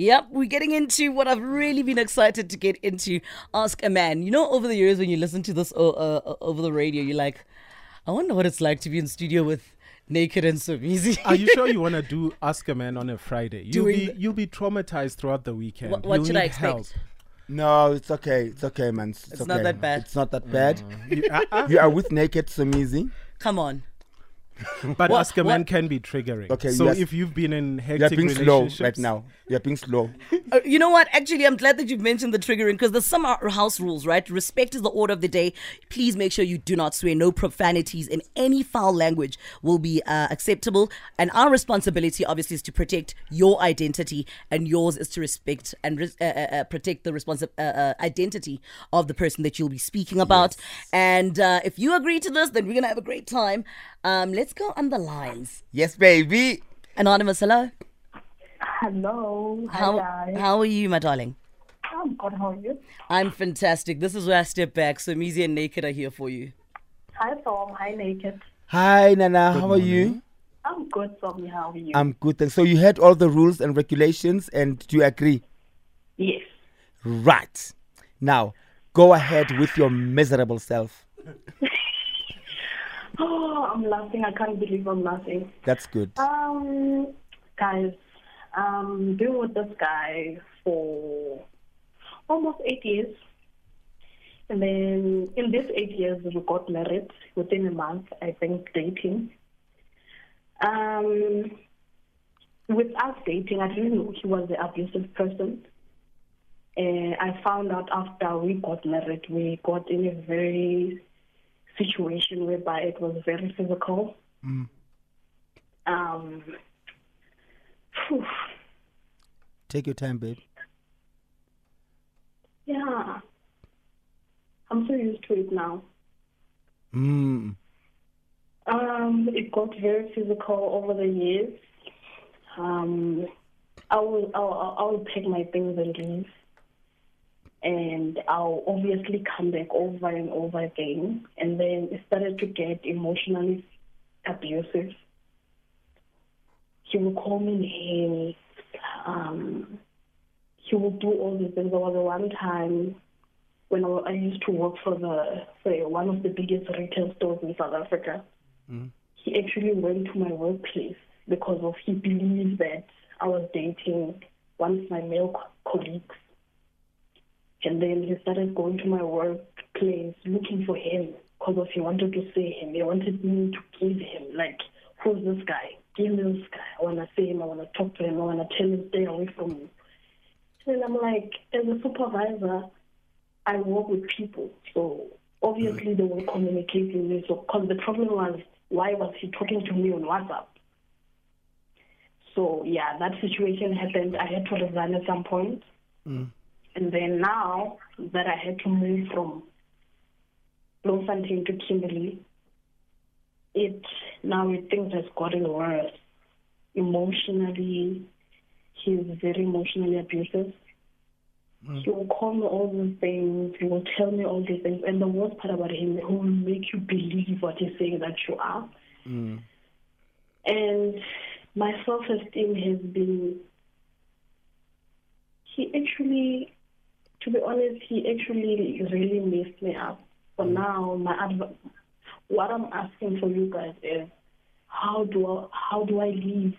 Yep, we're getting into what I've really been excited to get into. Ask a man. You know, over the years when you listen to this uh, uh, over the radio, you're like, I wonder what it's like to be in studio with naked and Somizi. Are you sure you want to do Ask a Man on a Friday? You'll Doing be you'll be traumatized throughout the weekend. What- what You'll should I expect? help. No, it's okay. It's okay, man. It's, It's not that bad. It's not that bad. You- uh, uh, You are with naked Somizi. Come on. but What- Ask a Man can be triggering. Okay, so yes. if you've been in You are hectic being slow right now. You are being slow. Uh, you know what? Actually, I'm glad that you've mentioned the triggering because there's some house rules, right? Respect is the order of the day. Please make sure you do not swear. No profanities in any foul language will be uh, acceptable. And our responsibility, obviously, is to protect your identity, and yours is to respect and res- uh, uh, uh, protect the responsi- uh, uh, identity of the person that you'll be speaking about. And uh, if you agree to this, then we're gonna have a great time. Um, let's go on the lines. Yes, baby. Anonymous, hello. Hello. Hi, How guys. how are you, my darling? I'm good. How are you? I'm fantastic. This is where I step back. Somizi and Naked are here for you. Hi, Tom. Hi, Naked. Hi, Nana. How are you? I'm good, Tommy. How are you? I'm good. Thanks. So you heard all the rules and regulations, and do you agree? yes. Right. Now, go ahead with your miserable self. Oh, I'm laughing. I can't believe I'm laughing. That's good. Um, guys, um, been with this guy for almost eight years. And then in these eight years, we got married within a month, I think, dating. Um, with us dating, I didn't know he was the abusive person. I found out after we got married, we got in a very situation whereby it was very physical. Um, phew, Take your time, babe. yeah, I'm so used to it now. Mm. Um, it got very physical over the years. Um, I will, I'll, I will pack my things and leave, and I'll obviously come back over and over again. And then it started to get emotionally abusive. He would call me names. Um, he would do all these things. There was a one time when I, I used to work for the for one of the biggest retail stores in South Africa. He actually went to my workplace because of he believed that I was dating one of my male co- colleagues. And then he started going to my workplace looking for him because he wanted to see him. He wanted me to give him like, who's this guy? Give me this guy. I wanna see him. I wanna talk to him. I wanna tell him stay away from me. And I'm like, as a supervisor, I work with people, so obviously they will communicating with me. So, because the problem was, why was he talking to me on WhatsApp? So yeah, that situation happened. I had to resign at some point. Mm. And then now that I had to move from Bloemfontein to Kimberley, it now it, things has gotten worse. Emotionally, he's very emotionally abusive. Mm. He will call me all these things. He will tell me all these things. And the worst part about him, he will make you believe what he's saying that you are. Mm. And my self esteem has been. He actually, to be honest, he actually really messed me up. For mm. now, my adv- what I'm asking for you guys is, how do I, how do I leave?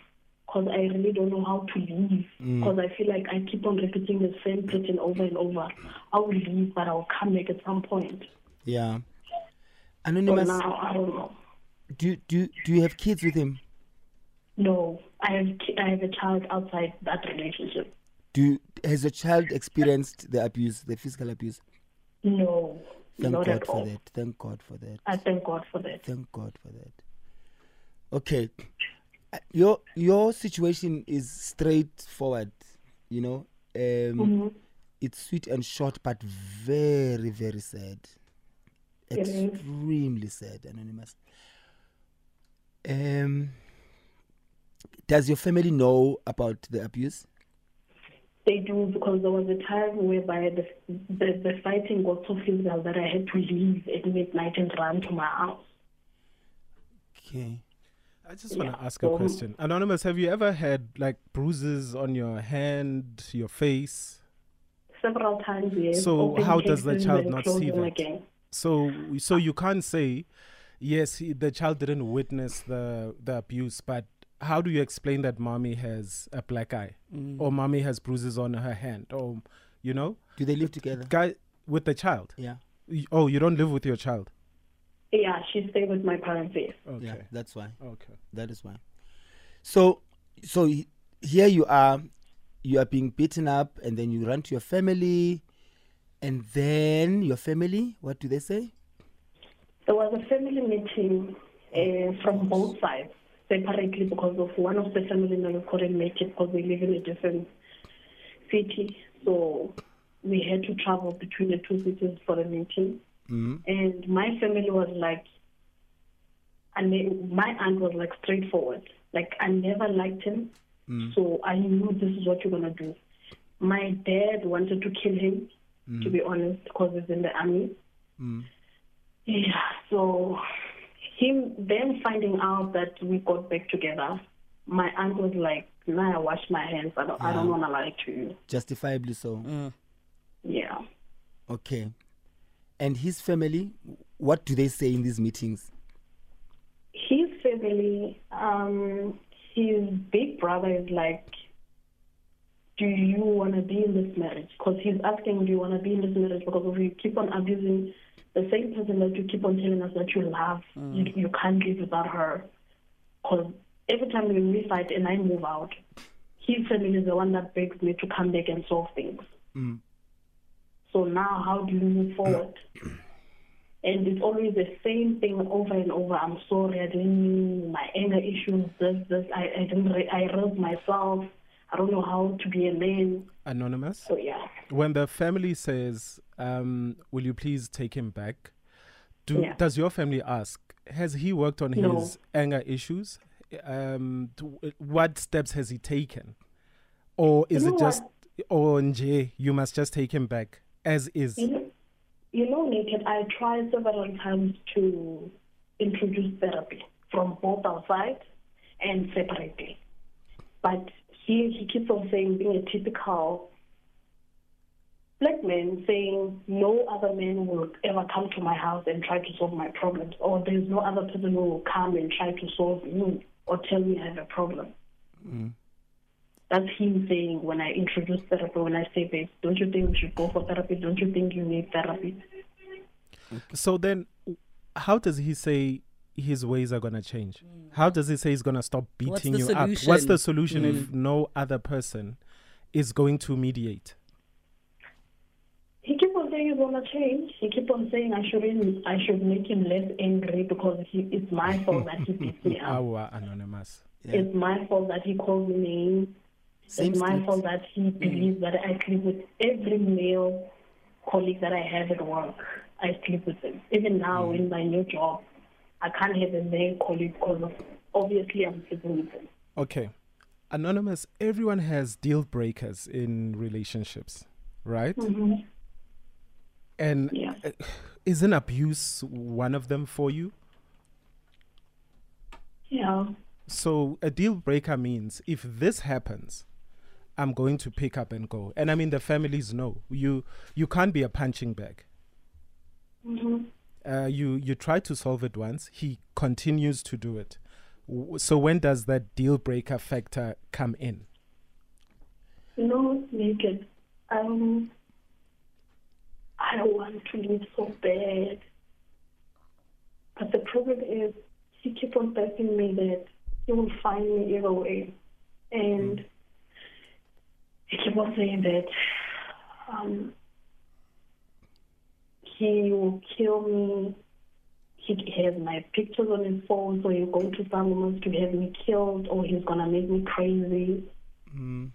Because I really don't know how to leave. Mm. Because I feel like I keep on repeating the same pattern over and over. I will leave, but I will come back at some point. Yeah. Anonymous, now I don't know. do do do you have kids with him? No, I have I have a child outside that relationship. Do has your child experienced the abuse, the physical abuse? No, Thank not God at for all. that. Thank God for that. I thank God for that. Thank God for that. Okay. Uh, Your your situation is straightforward, you know. Um Mm-hmm. it's sweet and short but very, very sad. Extremely sad, Anonymous. Um does your family know about the abuse? They do because there was a time whereby the, the the fighting got so physical that I had to leave at midnight and run to my house. Okay. I just want Yeah. to ask a question. Anonymous, have you ever had like bruises on your hand, your face? Several times, yes. So Open how does the child not see them that? Again. So, so you can't say, yes, he, the child didn't witness the the abuse, but how do you explain that mommy has a black eye, or mommy has bruises on her hand, or you know, Do they live together? guy with the child? Yeah. Oh, you don't live with your child. Yeah, she stayed with my parents. Yes. Okay. Yeah, that's why. Okay. That is why. So, so here you are, you are being beaten up, and then you run to your family, and then your family. What do they say? There was a family meeting uh, from both sides separately because of one of the family members couldn't make it because they live in a different city. So we had to travel between the two cities for the meeting. Mm. And my family was like, and they, my aunt was like straightforward. Like I never liked him, so I knew this is what you're gonna do. My dad wanted to kill him, to be honest, because he's in the army. Mm. Yeah, so him then finding out that we got back together, my aunt was like, "Now I wash my hands. I don't, I don't want to lie to you." Justifiably so. Yeah. Okay. And his family, what do they say in these meetings? His family, um, his big brother is like, "Do you want to be in this marriage?" Because he's asking, "Do you want to be in this marriage?" Because if you keep on abusing the same person that you keep on telling us that you love, mm. you, you can't live without her. Because every time when we fight and I move out, his family is the one that begs me to come back and solve things. Mm. So now, how do you move forward? Mm. and it's always the same thing over and over. I'm sorry, I didn't mean my anger issues. This, this, I, I didn't. Re- I raised myself. I don't know how to be a man. Anonymous. So yeah, When the family says, um, "Will you please take him back?" Do Yeah. does your family ask? Has he worked on No. his anger issues? Um, to, what steps has he taken, or is You it know just, or nje, you must just take him back as is? you know, you know, Naked. I tried several times to introduce therapy from both our sides and separately, but he he keeps on saying, being a typical black man saying no other man will ever come to my house and try to solve my problems, or there's no other person who will come and try to solve me or tell me I have a problem. Mm. That's him saying when I introduce therapy, when I say, babe, don't you think we should go for therapy? Don't you think you need therapy? So then, how does he say his ways are gonna change? Mm. How does he say he's gonna stop beating the you up? What's the solution if mm. no other person is going to mediate? He keep on saying he's gonna change. He keep on saying I shouldn't, I should make him less angry because he, it's my fault that he beats me up. Our anonymous. Yeah. It's my fault that he calls me names. Same it's my street. fault that he mm. believes that I sleep with every male colleague that I have at work. I sleep with them. Even now in my new job, I can't have a male colleague because obviously I'm sleeping with them. Okay. Anonymous, everyone has deal breakers in relationships, right? Mhm. And Yeah. uh, isn't abuse one of them for you? Yeah. So a deal breaker means if this happens, I'm going to pick up and go. And I mean the families know. You you can't be a punching bag. hmm Uh, you you try to solve it once, he continues to do it. So when does that deal breaker factor come in? No, naked. Um, I want to live so bad. But the problem is, he keeps on telling me that he will find me either way. And he keeps on saying that um, he will kill me. He has my pictures on his phone, so he'll go to someone to have me killed, or he's gonna make me crazy. Mm.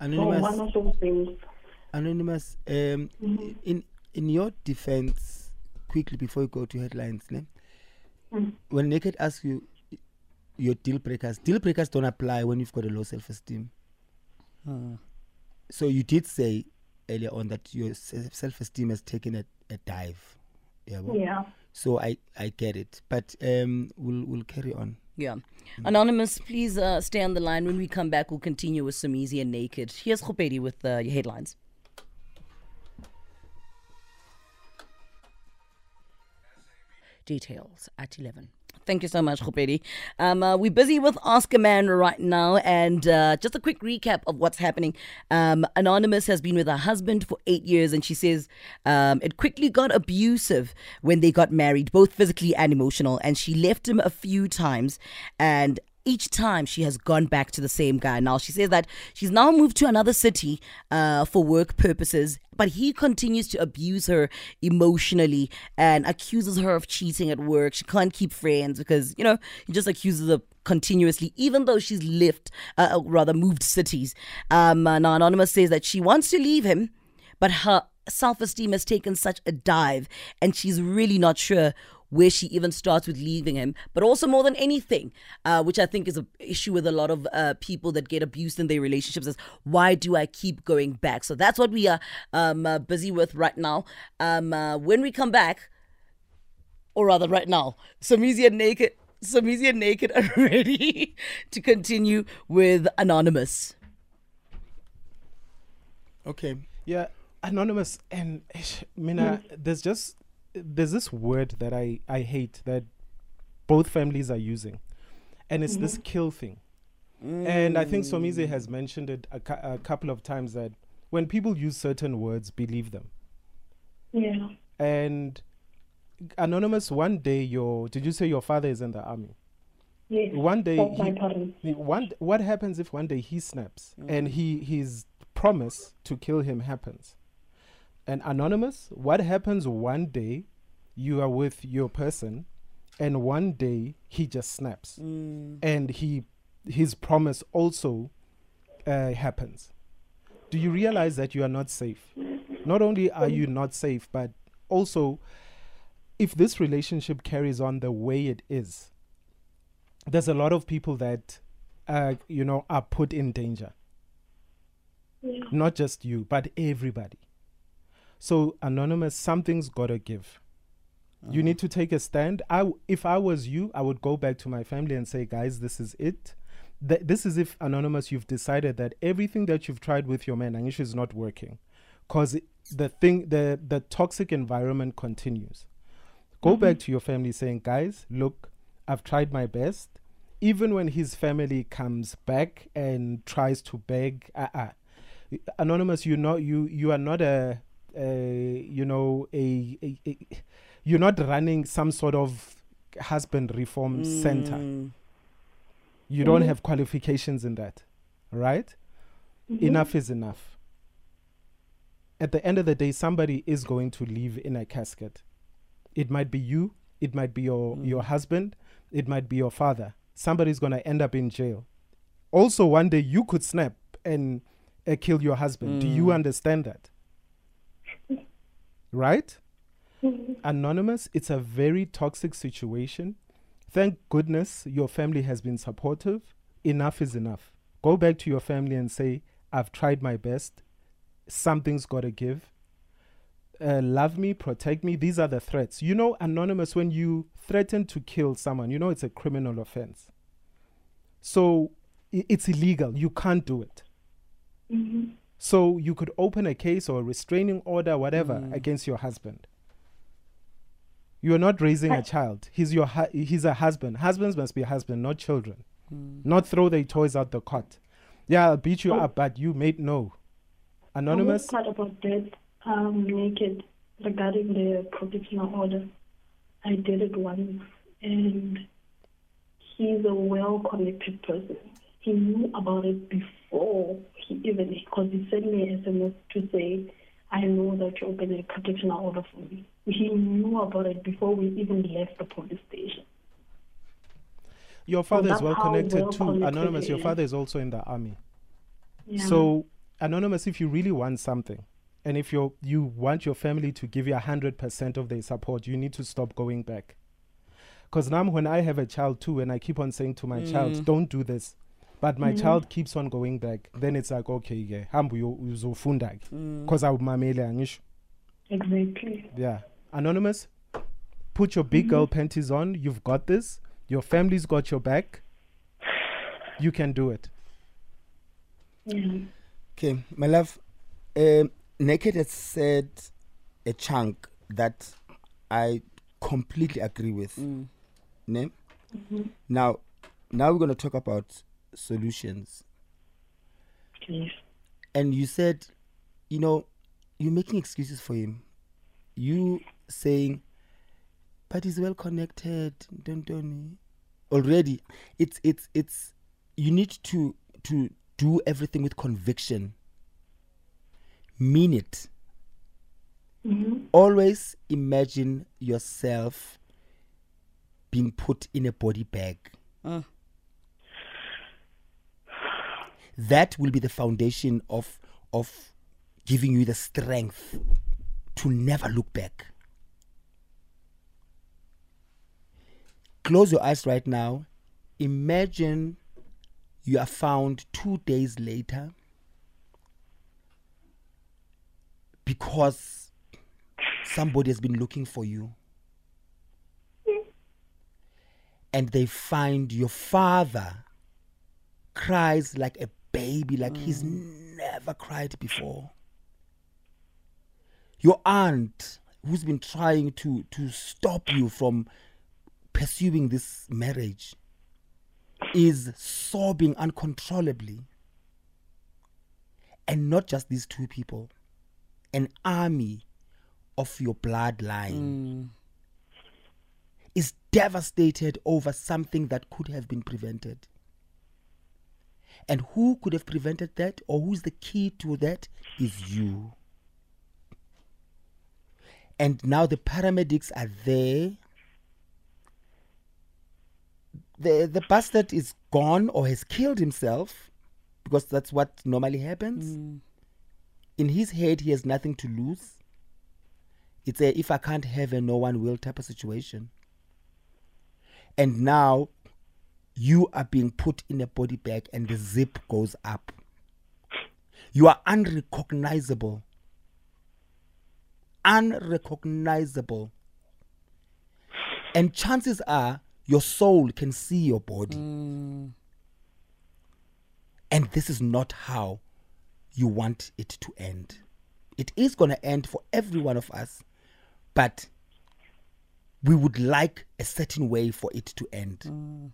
So one of those things. anonymous. Um, in in your defense, quickly before you go to headlines, ne? Mm. when Naked asks you your deal breakers, deal breakers don't apply when you've got a low self-esteem. So you did say earlier on that your self-esteem has taken a, a dive. Yeah. well, Yeah. So I I get it, but um, we'll we'll carry on. Yeah. Anonymous, please uh, stay on the line. When we come back, we'll continue with Somizi and naked. Here's Khopedi with uh, your headlines. Details at 11. Thank you so much, Khopedi. Um, uh, we're busy with a Man right now, and uh, just a quick recap of what's happening. Um, Anonymous has been with her husband for eight years, and she says um, it quickly got abusive when they got married, both physically and emotional. And she left him a few times, and each time she has gone back to the same guy. Now she says that she's now moved to another city uh, for work purposes, but he continues to abuse her emotionally and accuses her of cheating at work. She can't keep friends because you know he just accuses her continuously, even though she's left, uh, rather moved cities. Um, uh, now anonymous says that she wants to leave him, but her self-esteem has taken such a dive, and she's really not sure where she even starts with leaving him, but also more than anything, uh, which I think is an issue with a lot of uh, people that get abused in their relationships is why do I keep going back? So that's what we are um, uh, busy with right now. Um, uh, when we come back, or rather right now, some easier naked, some easier naked are ready to continue with Anonymous. Okay. Yeah, anonymous and Mina, there's just there's this word that I I hate that both families are using, and it's this kill thing. And I think Somizi has mentioned it a, cou- a couple of times that when people use certain words, believe them. Yeah. And anonymous, one day your did you say your father is in the army? Yes. One day he- One, what happens if one day he snaps and he his promise to kill him happens? And anonymous, what happens one day you are with your person, and one day he just snaps, and he his promise also uh, happens. Do you realize that you are not safe? Not only are you not safe, but also, if this relationship carries on the way it is, there's a lot of people that uh, you know are put in danger Yeah. not just you but everybody so anonymous something's got to give. You uh-huh. need to take a stand. I w- if i was you i would go back to my family and say guys this is it. Th- this is if anonymous you've decided that everything that you've tried with your man Angisha is not working. Because the thing the the toxic environment continues. Go mm-hmm. back to your family saying guys look i've tried my best. Even when his family comes back and tries to beg uh-uh. anonymous you know you you are not a, a you know a, a, a you're not running some sort of husband reform center. Mm. you don't have qualifications in that right? Enough is enough. At the end of the day somebody is going to live in a casket. It might be you it might be your your husband it might be your father. Somebody's going to end up in jail. Also one day you could snap and uh, kill your husband. Do you understand that right? Anonymous it's a very toxic situation. Thank goodness your family has been supportive. Enough is enough. Go back to your family and say i've tried my best. Something's got to give. Uh, love me protect me. These are the threats. You know anonymous when you threaten to kill someone you know it's a criminal offense. So it's illegal. You can't do it so you could open a case or a restraining order whatever against your husband. You're not raising a child. He's your hu- he's a husband. Husbands must be husband not children. Not throw their toys out the cot. Yeah i'll beat you up but you made no. Anonymous? I was quite about that um, naked regarding the provisional order. I did it once, and he's a well-connected person. He knew about it before Oh, he even, because he sent me an SMS to say, I know that you opened a protection order for me. He knew about it before we even left the police station. your father is well connected well too connected anonymous your father is also in the army Yeah. So, anonymous, if you really want something, and if you you want your family to give you a hundred percent of their support, you need to stop going back. Because now, when I have a child too, and I keep on saying to my child, mm. "Don't do this," but my mm-hmm. child keeps on going back, then it's like, okay, yeah, hambu uzofunda, because mm. awumameli angisho. exactly. Yeah, anonymous, put your big girl mm-hmm. panties on. You've got this. Your family's got your back. You can do it. Yeah. Okay, my love. Um, Naked has said a chunk that I completely agree with. Mm. Ne? Mm-hmm. Now, now we're going to talk about solutions. Please. And you said, you know, you're making excuses for him. You saying, but he's well connected, don't don't? Already, it's it's it's. You need to to do everything with conviction. Mean it. Mm-hmm. Always imagine yourself being put in a body bag. Ah. That will be the foundation of of giving you the strength to never look back. Close your eyes right now. Imagine you are found two days later because somebody has been looking for you. And they find your father cries like a baby, like he's mm. never cried before. Your aunt, who's been trying to, to stop you from pursuing this marriage, is sobbing uncontrollably. And not just these two people, an army of your bloodline mm. is devastated over something that could have been prevented. And who could have prevented that, or who's the key to that, is you. And now the paramedics are there. The, the bastard is gone or has killed himself because that's what normally happens. Mm. In his head, he has nothing to lose. It's a if I can't have a no one will type of situation. And now you are being put in a body bag and the zip goes up. You are unrecognizable. Unrecognizable. And chances are your soul can see your body. And this is not how you want it to end. It is going to end for every one of us, but we would like a certain way for it to end.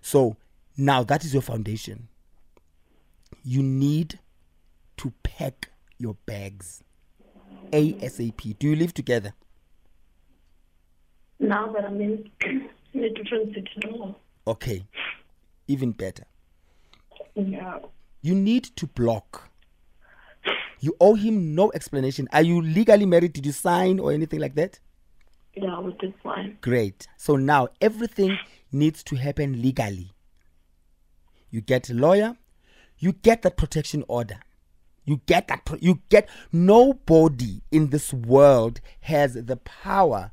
So now that is your foundation. You need to pack your bags ASAP. Do you live together? Now that I'm in, in a different city now. Okay, even better. Yeah. You need to block. You owe him no explanation. Are you legally married? Did you sign or anything like that? Yeah, with this one. Great. So now everything needs to happen legally. You get a lawyer, you get that protection order. You get that pro- you get nobody in this world has the power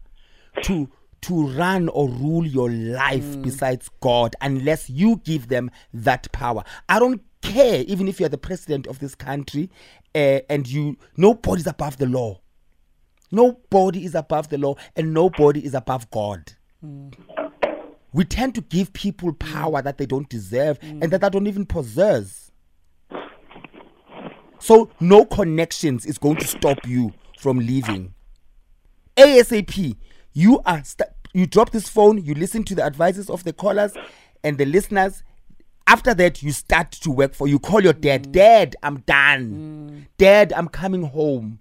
to to run or rule your life besides God unless you give them that power. I don't care even if you're the president of this country uh, and you nobody's above the law. Nobody is above the law and nobody is above God. We tend to give people power that they don't deserve mm. and that they don't even possess. So no connections is going to stop you from leaving. ASAP, you are st- you drop this phone, you listen to the advices of the callers and the listeners. After that, you start to work for you. Call your dad. Mm. Dad, I'm done. Mm. Dad, I'm coming home.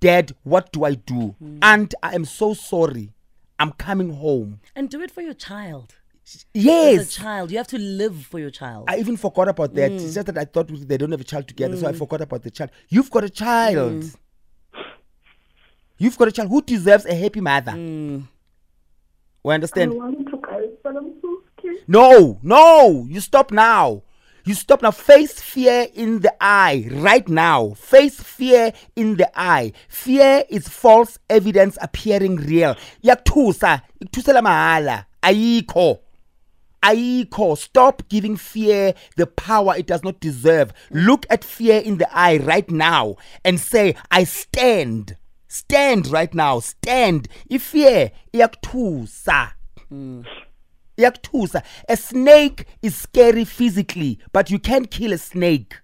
Dad, what do I do? And I am so sorry. I'm coming home. And do it for your child. As a Yes. child, you have to live for your child. I even forgot about that. Mm. It's just that I thought they don't have a child together, so I mm. forgot about the child. You've got a child. Mm. You've got a child who deserves a happy mother. We I understand? want to go, but I'm so scared. No, no, you stop now. You stop now. Face fear in the eye right now. Face fear in the eye. Fear is false evidence appearing real. Yakuthusa, ikuthusela mahala. Ayikho. Ayikho. Stop giving fear the power it does not deserve. Look at fear in the eye right now and say, I stand. Stand right now. Stand. If fear iyakuthusa. Hmm. Iyakuthusa. A snake is scary physically, but you can't kill a snake.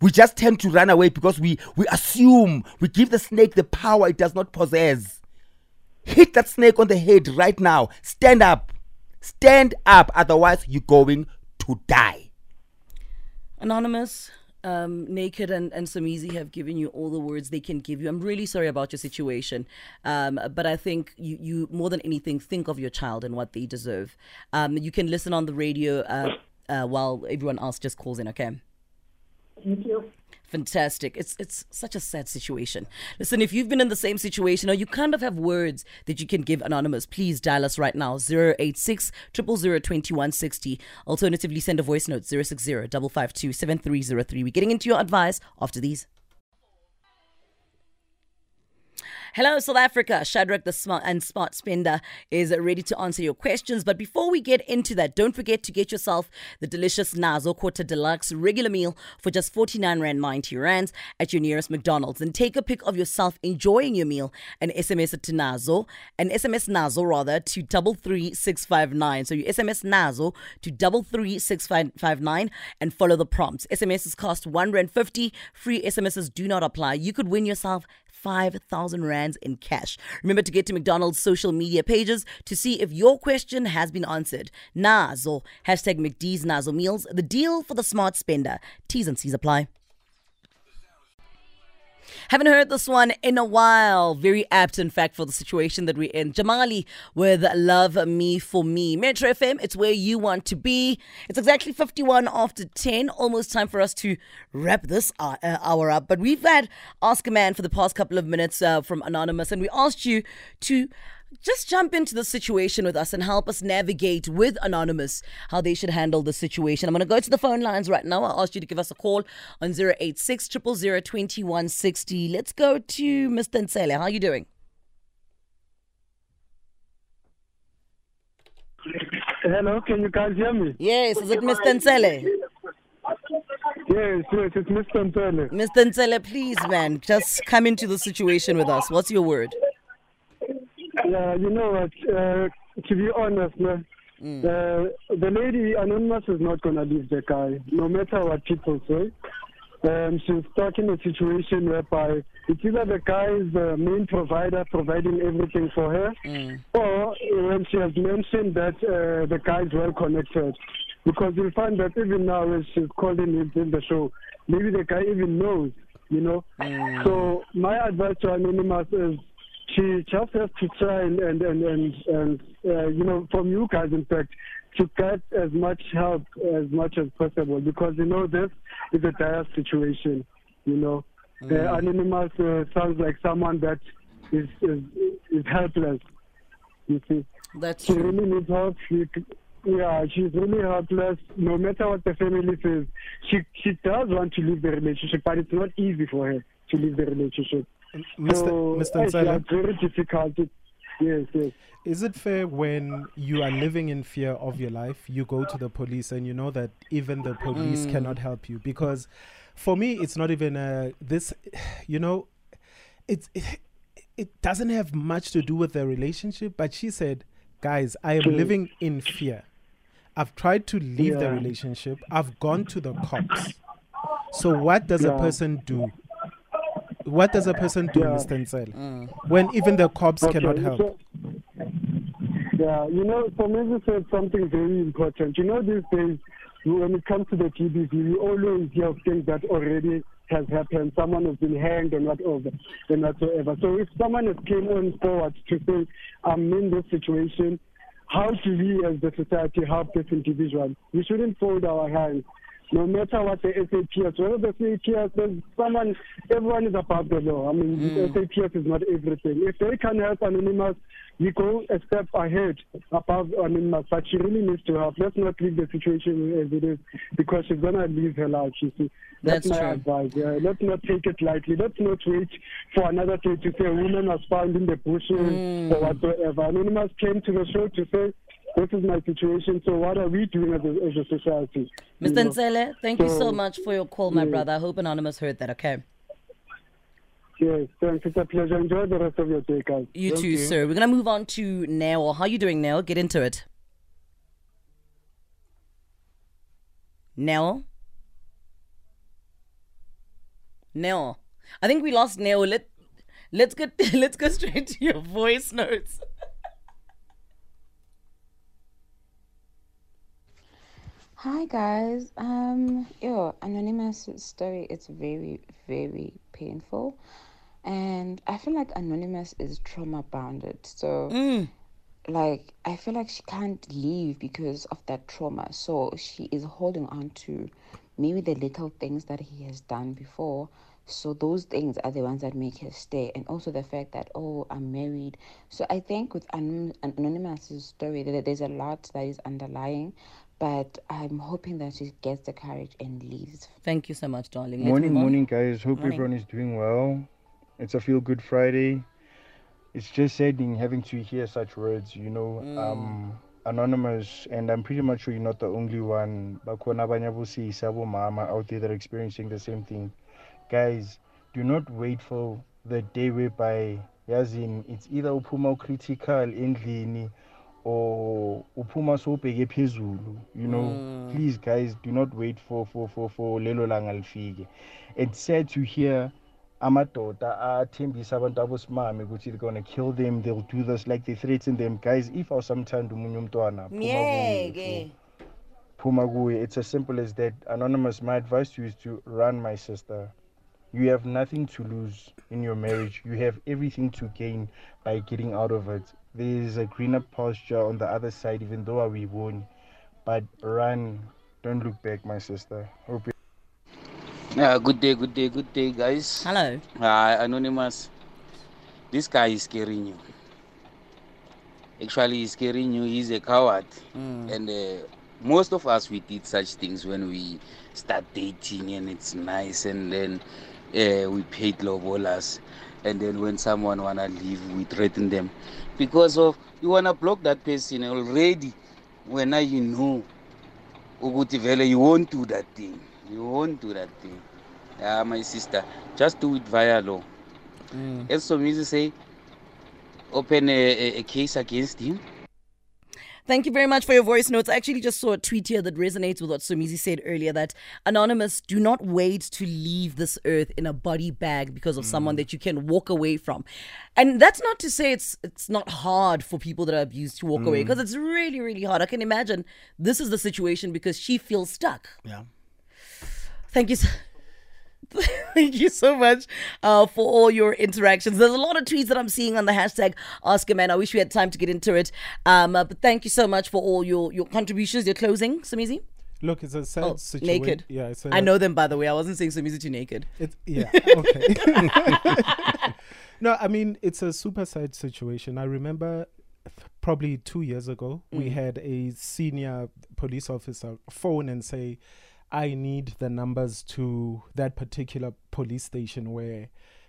We just tend to run away because we, we assume we give the snake the power it does not possess. Hit that snake on the head right now. Stand up. Stand up, otherwise, you're going to die. Anonymous, um, Naked, and, and Somizi have given you all the words they can give you. I'm really sorry about your situation, um, but I think you, you, more than anything, think of your child and what they deserve. Um, you can listen on the radio uh, uh, while everyone else just calls in, okay? Thank you. Fantastic. It's it's such a sad situation. Listen, if you've been in the same situation or you kind of have words that you can give anonymous, please dial us right now 086 000 2160. Alternatively, send a voice note 060 552 7303. We're getting into your advice after these. Hello, South Africa. Shadrach the Smart and Smart Spender is ready to answer your questions. But before we get into that, don't forget to get yourself the delicious Nazo Quarter Deluxe regular meal for just 49 Rand 90 Rands at your nearest McDonald's. And take a pic of yourself enjoying your meal and SMS it to Nazo, an SMS Nazo rather to 33659. So you SMS Nazo to 33659 and follow the prompts. SMSs cost 1 Rand 50. Free SMSs do not apply. You could win yourself 5,000 rands in cash. Remember to get to McDonald's social media pages to see if your question has been answered. Nazo, hashtag McD's Nazo Meals, the deal for the smart spender. T's and C's apply. Haven't heard this one in a while. Very apt, in fact, for the situation that we're in. Jamali with Love Me For Me. Metro FM, it's where you want to be. It's exactly 51 after 10. Almost time for us to wrap this hour, uh, up. But we've had Ask a Man for the past couple of minutes uh, from Anonymous, and we asked you to just jump into the situation with us and help us navigate with Anonymous how they should handle the situation. I'm going to go to the phone lines right now. I'll ask you to give us a call on 086 2160. Let's go to Mr. Nsele. How are you doing? Hello, can you guys hear me? Yes, is it Mr. Nsele? Yes, yes, it's Mr. Mpele. Mr. Nsele, please, man, just come into the situation with us. What's your word? Yeah, you know what? Uh, to be honest, man, uh, the lady anonymous is not gonna leave the guy, no matter what people say. Um, she's stuck in a situation whereby it's either the guy is the main provider providing everything for her, or when she has mentioned that uh, the guy is well connected. Because you'll find that even now when she's calling him in the show, maybe the guy even knows, you know. So my advice to Anonymous is she just has to try and and and and, and uh, you know from you guys in fact to get as much help as much as possible. Because you know this is a dire situation you know. Uh, anonymous uh, sounds like someone that is is is helpless you see. That's she true. really needs help. She yeah she's really helpless. No matter what the family says she she does want to leave the relationship but it's not easy for her to leave the relationship Mr. so, Mr. Nsele, very difficult. Yes, yes. is it fair when you are living in fear of your life, you go to the police and you know that even the police mm. cannot help you? Because for me, it's not even a, this, you know, it's, it, it doesn't have much to do with the relationship. But she said, guys, I am living in fear. I've tried to leave the relationship. I've gone to the cops. So what does a person do? What does a person do, Yeah. Mr. Nsel, mm. when even the cops cannot help? so- yeah, you know, for me, you said something very important. You know, these days, when it comes to the GBV, we always hear of things that already has happened. Someone has been hanged and whatever, and whatsoever. So if someone has came on forward to say, I'm in this situation, how do we as the society help this individual? We shouldn't fold our hands. No matter what the SAPS, whether the SAPS, there's someone, everyone is above the law. I mean, mm. the SAPS is not everything. If they can help Anonymous, we go a step ahead above Anonymous, but she really needs to help. Let's not leave the situation as it is because she's going to lose her life, you see. That's, That's my true. advice. Yeah. Let's not take it lightly. Let's not wait for another day to say a woman was found in the bushes mm. or whatsoever. Anonymous came to the show to say, this is my situation, so what are we doing as a, as a society? Mr. Nsele, thank you so So, much for your call, my brother. I hope Anonymous heard that, okay? Yes, thanks. It's a pleasure. Enjoy the rest of your day, guys. You Thank too, you. sir. We're gonna move on to Nell. How are you doing, Nell? Get into it. Nell. Nell. I think we lost Nell. Let let's get let's go straight to your voice notes. Hi guys. Um, yo, anonymous story. It's very, very painful, and I feel like anonymous is trauma bounded. So, like, I feel like she can't leave because of that trauma. So she is holding on to maybe the little things that he has done before. So those things are the ones that make her stay, and also the fact that oh, I'm married. So I think with Anon- anonymous's story, there's a lot that is underlying, but I'm hoping that she gets the courage and leaves. Thank you so much, darling. Let's Morning, morning, guys. Hope Morning. everyone is doing well. It's a feel good Friday. It's just saddening having to hear such words, you know. Um, anonymous, and I'm pretty much sure you're not the only one. Bakhona abanye abosisi, abomama out there that are experiencing the same thing. Guys, do not wait for the day whereby, yazin, it's either uphuma critical endlini or uphuma sowubheke phezulu you know. Mm. Please guys do not wait for for for for lelo langa lifike. It's sad to hear amadoda athembisa abantu abosimame ukuthi they're gonna kill them they'll do this like they threaten them. Guys if awusamthanda omunye umntwana Miyeke. phuma kuye. It's as simple as that. Anonymous my advice to you is to run my sister you have nothing to lose in your marriage you have everything to gain by getting out of it there's a greener pasture on the other side even though we won but run don't look back my sister hope you Yeah, good day, good day, good day, guys. Hello. Hi, Anonymous. This guy is scaring you. Actually, he's scaring you. He's a coward. And uh, most of us, we did such things when we start dating and it's nice. And then uh, we paid lobolas. And then when someone want to leave, we threaten them. Because of, you want to block that person already. When now you know, ukuthi vele you won't do that thing. You won't do that thing. Yeah, my sister, just do it via law. As Somizi say, open a, a, a case against him. Thank you very much for your voice notes. I actually just saw a tweet here that resonates with what Somizi said earlier that Anonymous, do not wait to leave this earth in a body bag because of someone mm. that you can walk away from. And that's not to say it's it's not hard for people that are abused to walk away mm. because it's really, really hard. I can imagine this is the situation because she feels stuck. Yeah. Thank you. So- Thank you so much uh, for all your interactions. There's a lot of tweets that I'm seeing on the hashtag Ask a Man. I wish we had time to get into it. Um, uh, but thank you so much for all your, your contributions, your closing, Somizi. Look, it's a sad Oh, situation. naked. Yeah, it's a, I know them, by the way. I wasn't saying Somizi too naked. It's yeah okay. no, I mean it's a super sad situation. I remember probably two years ago we had a senior police officer phone and say, "I need the numbers to that particular police station where."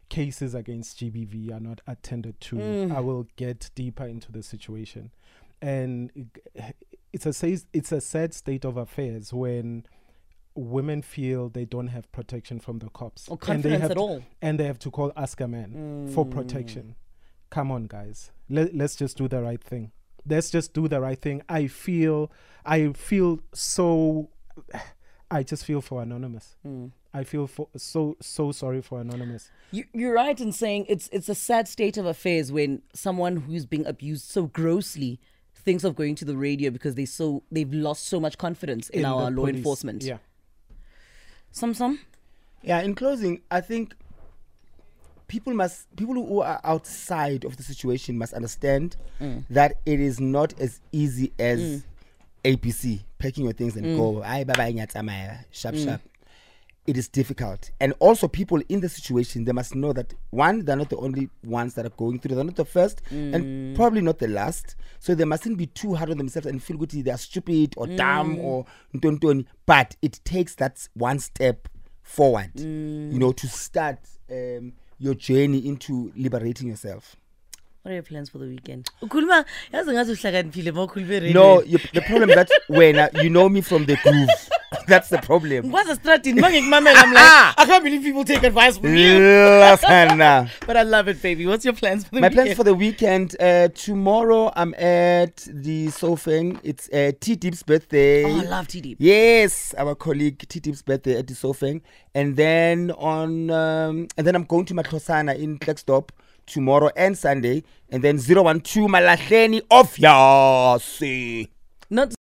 Cases against GBV are not attended to. I mm. will get deeper into the situation, and it's a it's a sad state of affairs when women feel they don't have protection from the cops Or and they have at to, all. and they have to call ask a man for mm. protection come on guys Let, let's just do the right thing let's just do the right thing i feel i feel so i just feel for anonymous hmm. i feel for so so sorry for anonymous You, you're right in saying it's it's a sad state of affairs when someone who's being abused so grossly thinks of going to the radio because they so they've lost so much confidence in, In our law police. enforcement. yeah Some some. Yeah, in closing, I think people must people who are outside of the situation must understand hmm. that it is not as easy as hmm. APC packing your things and mm. go. Aye, bye bye, sharp mm. sharp. It is difficult, and also people in the situation they must know that one, they're not the only ones that are going through. They're not the first, and mm. probably not the last. So they mustn't be too hard on themselves and feel good they are stupid or dumb or ntontoni. But it takes that one step forward, you know, to start um, your journey into liberating yourself. What are your plans for the weekend? Ukhuluma yazi ngathi uhlakaniphile ma ukhuluma radio. No, you, the problem that when uh, you know me from the groove, That's the problem. What's a strategy? I'm like, I can't believe people take advice from you. But I love it, baby. What's your plans for the My weekend? plans for the weekend. Uh, tomorrow I'm at the Sofeng. It's uh, T Deep's birthday. Oh, I love T Deep. Yes, our colleague T Deep's birthday at the Sofeng, and then on um, and then I'm going to Matlosana in Klerksdorp tomorrow and Sunday, and then 012 Malahleni of Yasi. Not